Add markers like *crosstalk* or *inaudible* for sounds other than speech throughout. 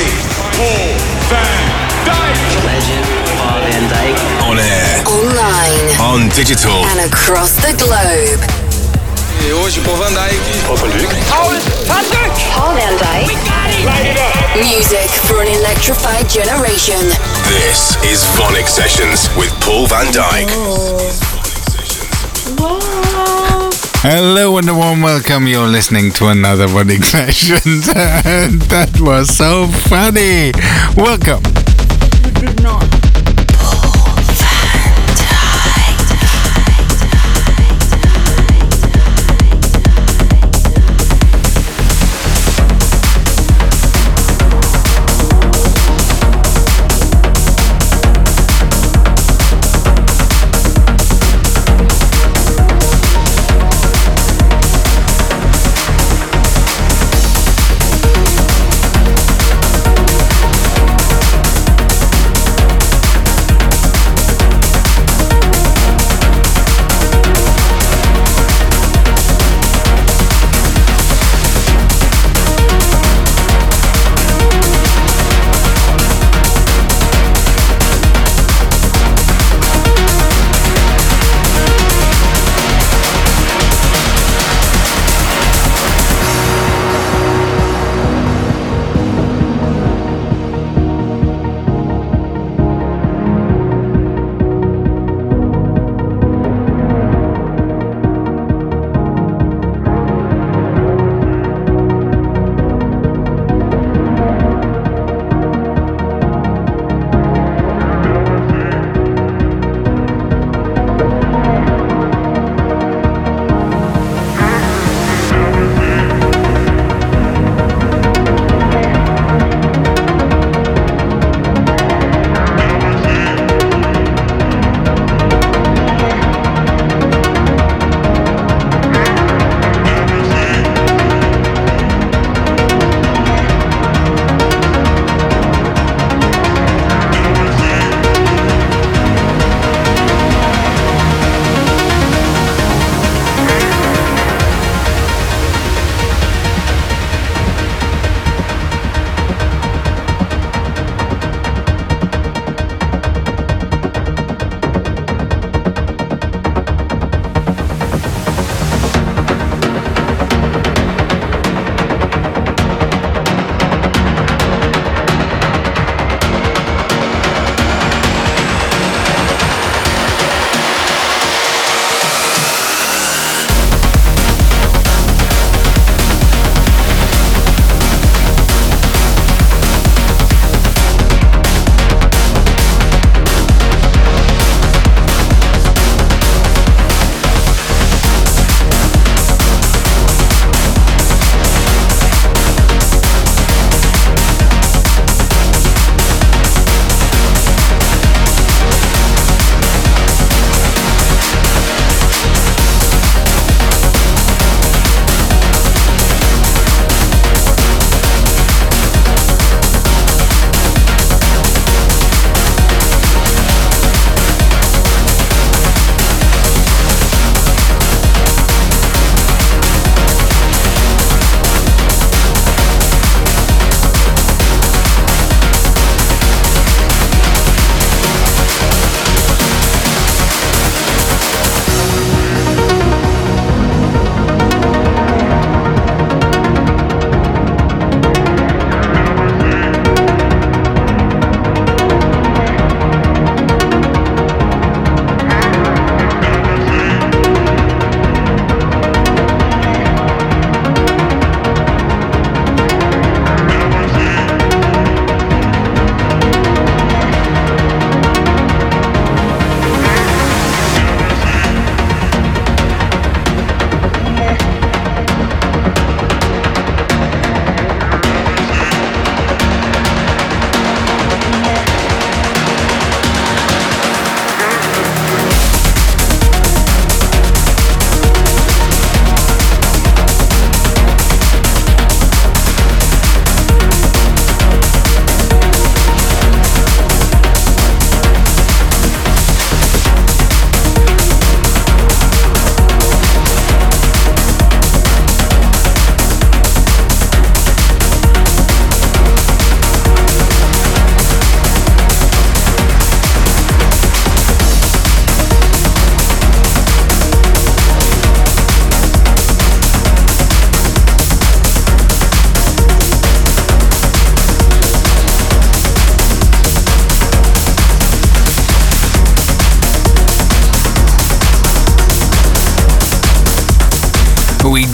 Mighty Paul van Dyk. Legend, Paul van Dyk. On air, Online on digital. and across the globe. E hoje, Paul van Dyk. Paul van Dyk. Paul Van Dyk. Light it up. Music for an electrified generation. This is VONYC Sessions with Paul van Dyk. Hello and a warm welcome. You're listening to another Running Sessions. *laughs* and that was so funny. Welcome.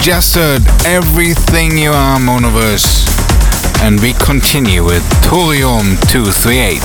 Just heard Everything You Are Monoverse. And we continue with Thorium 238.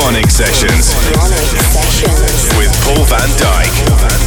VONYC Sessions with Paul van Dyk.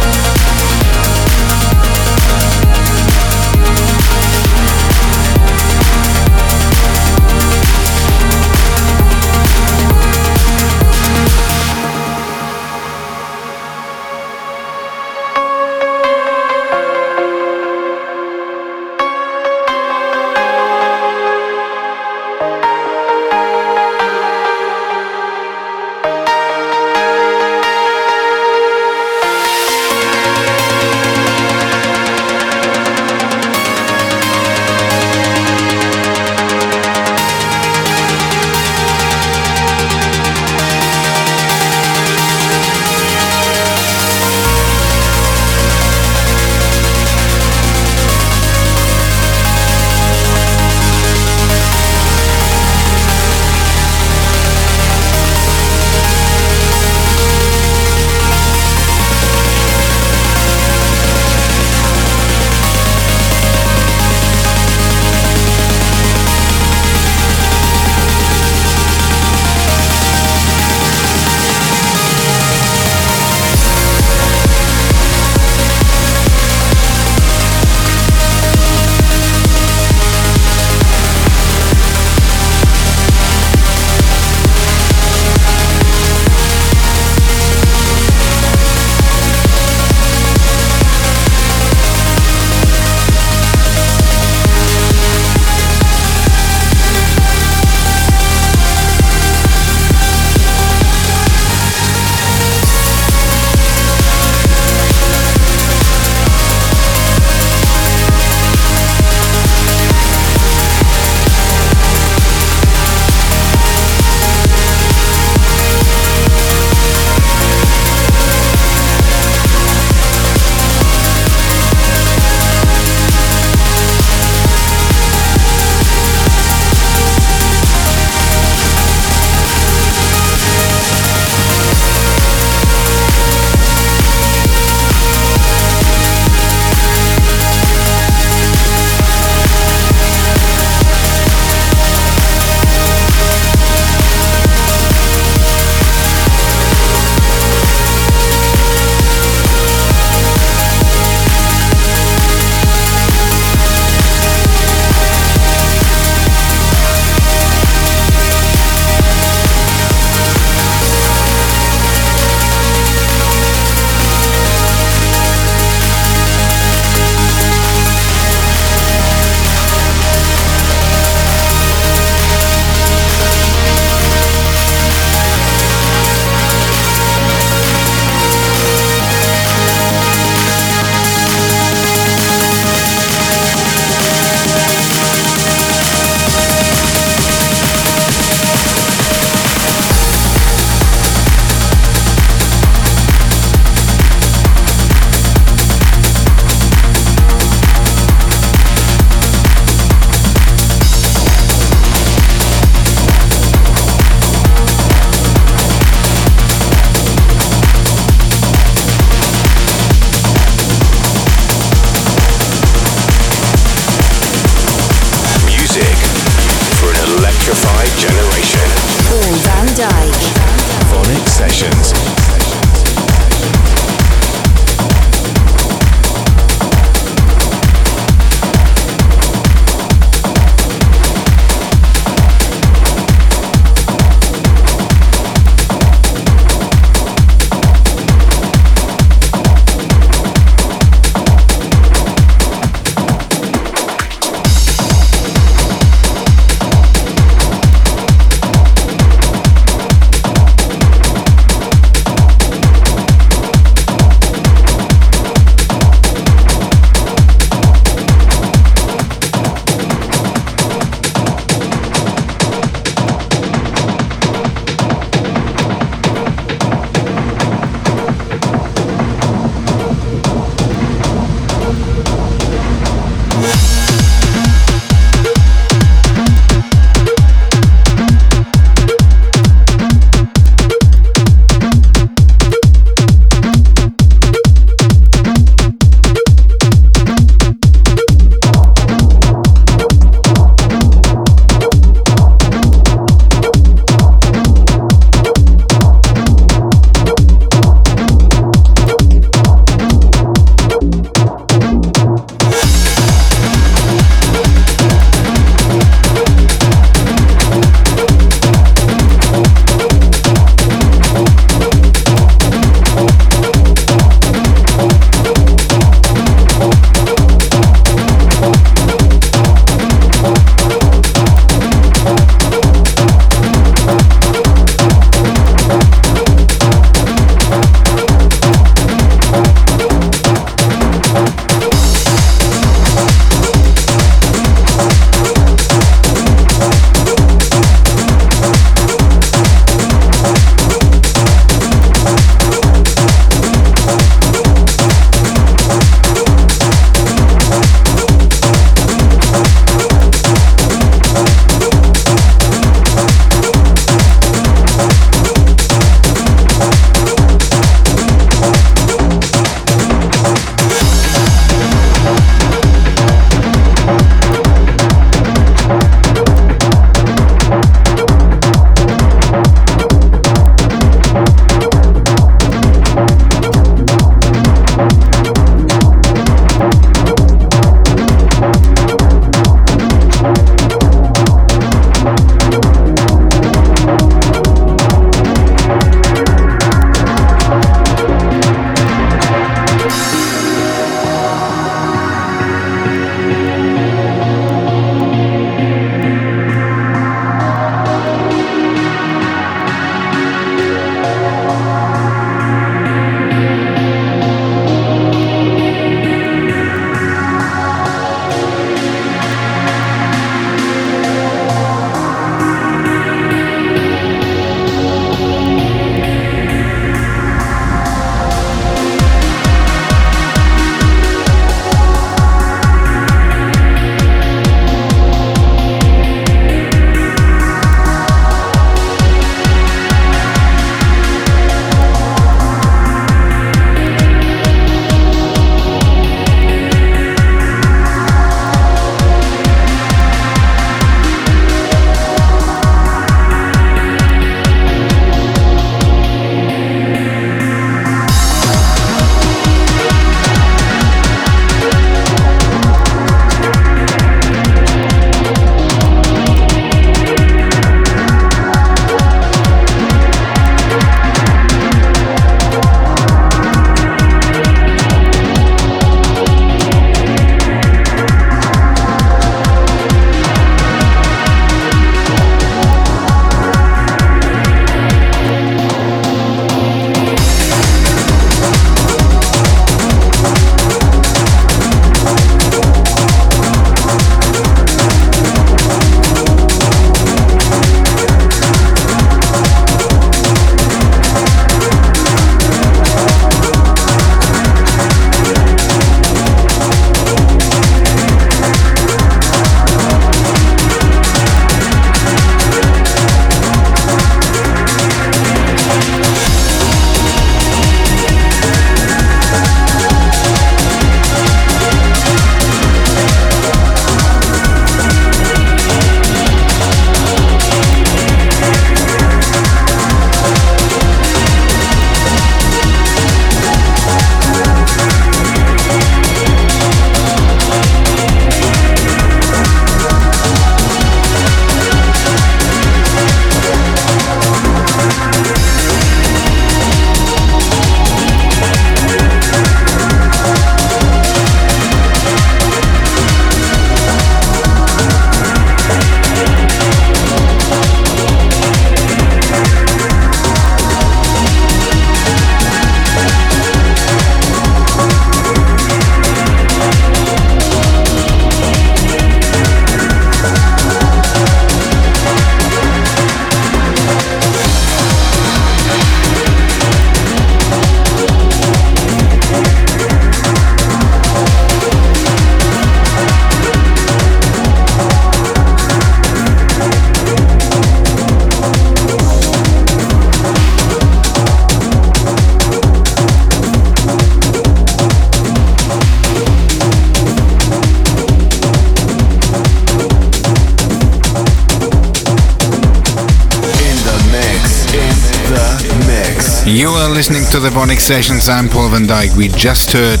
Listening to the VONYC Sessions. I'm Paul van Dyk. We just heard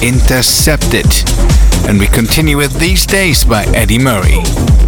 Intercepted. And we continue with These Days by Eddie Murray.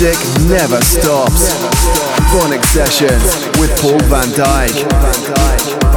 Music never stops. VONYC Sessions with Paul van Dyk.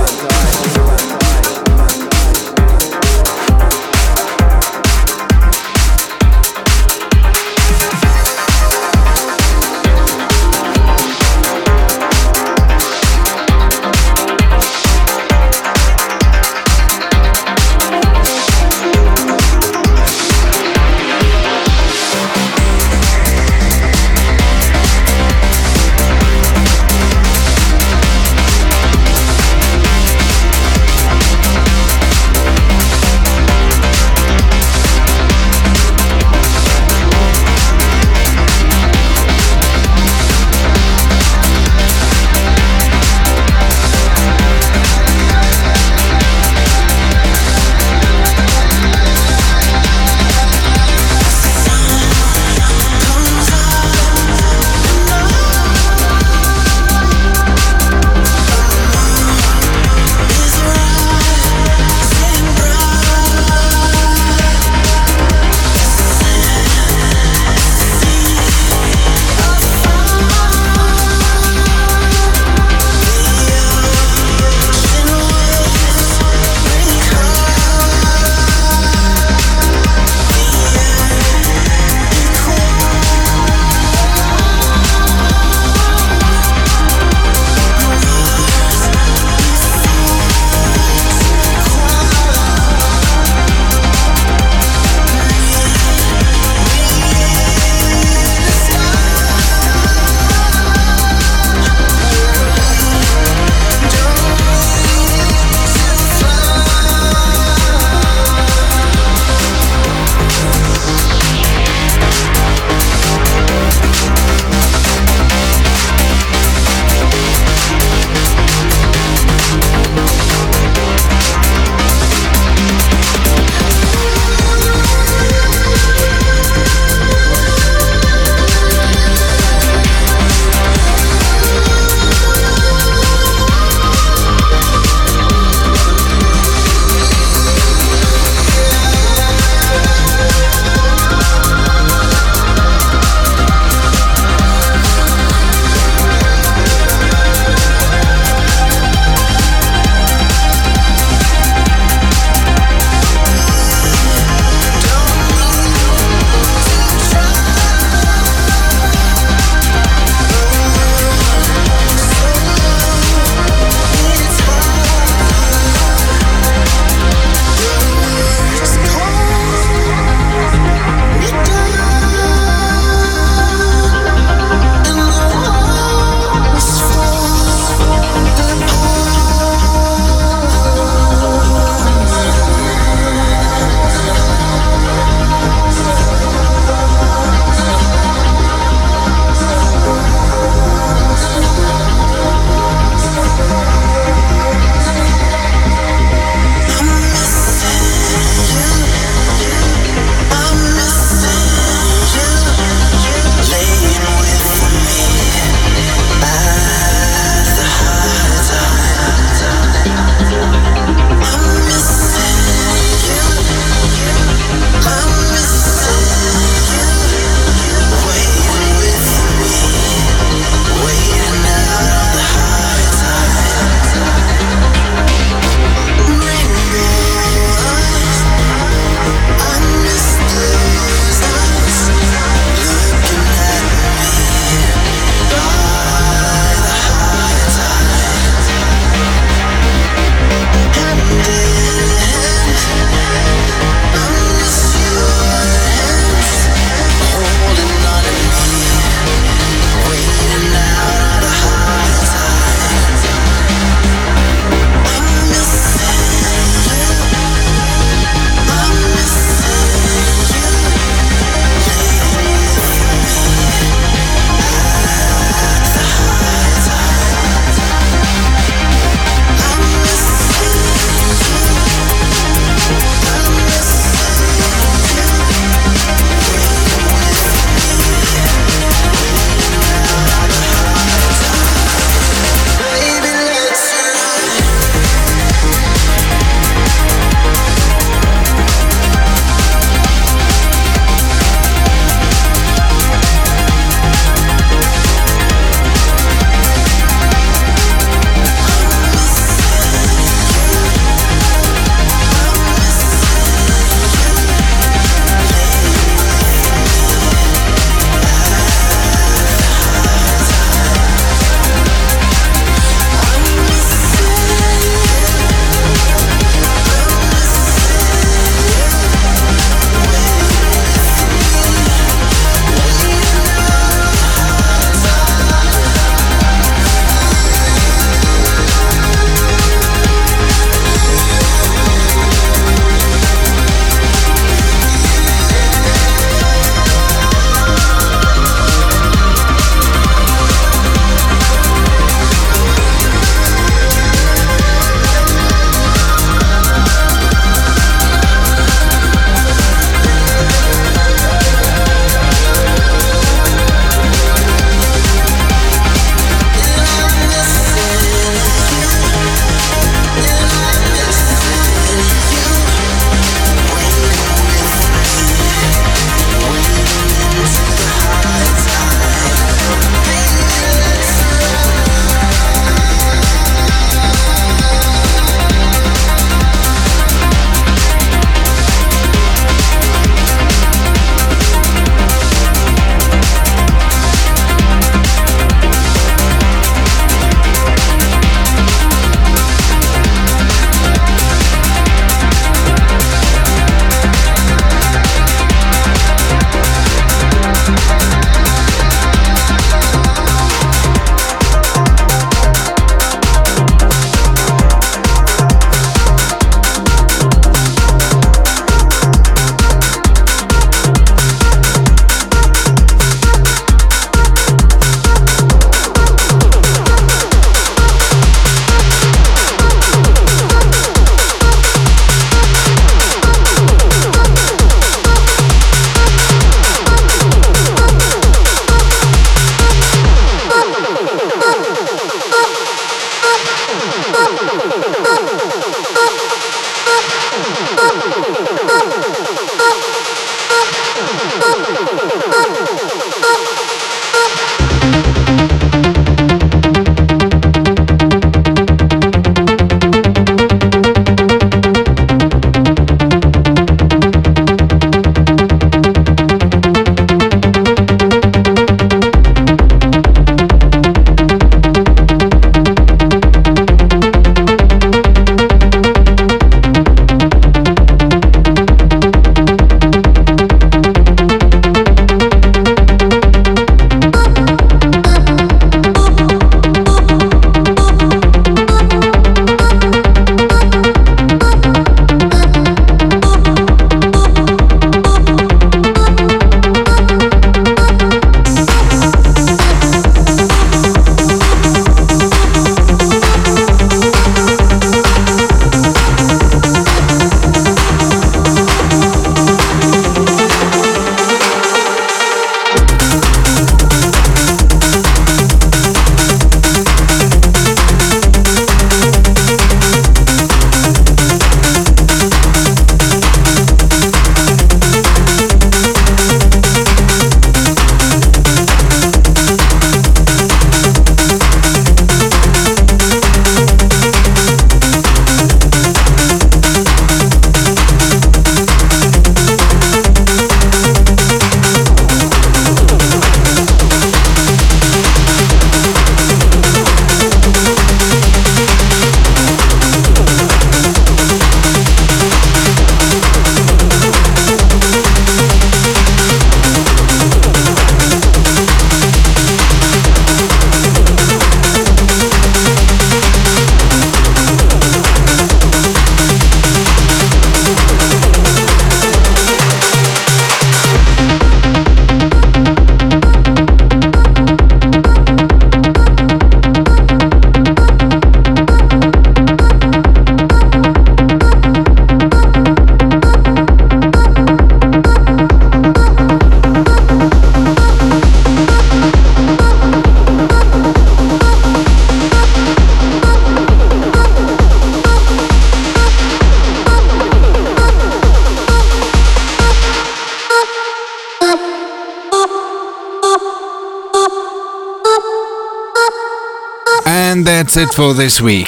That's it for this week.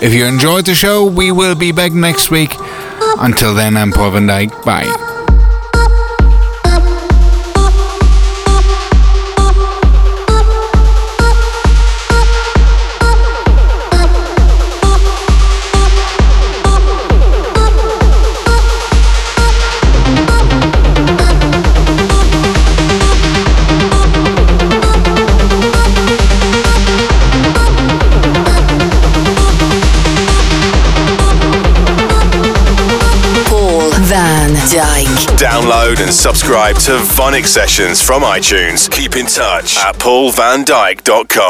If you enjoyed the show, we will be back next week. Until then, I'm Paul van Dyk. Bye. Download and subscribe to VONYC Sessions from iTunes. Keep in touch at paulvandyk.com.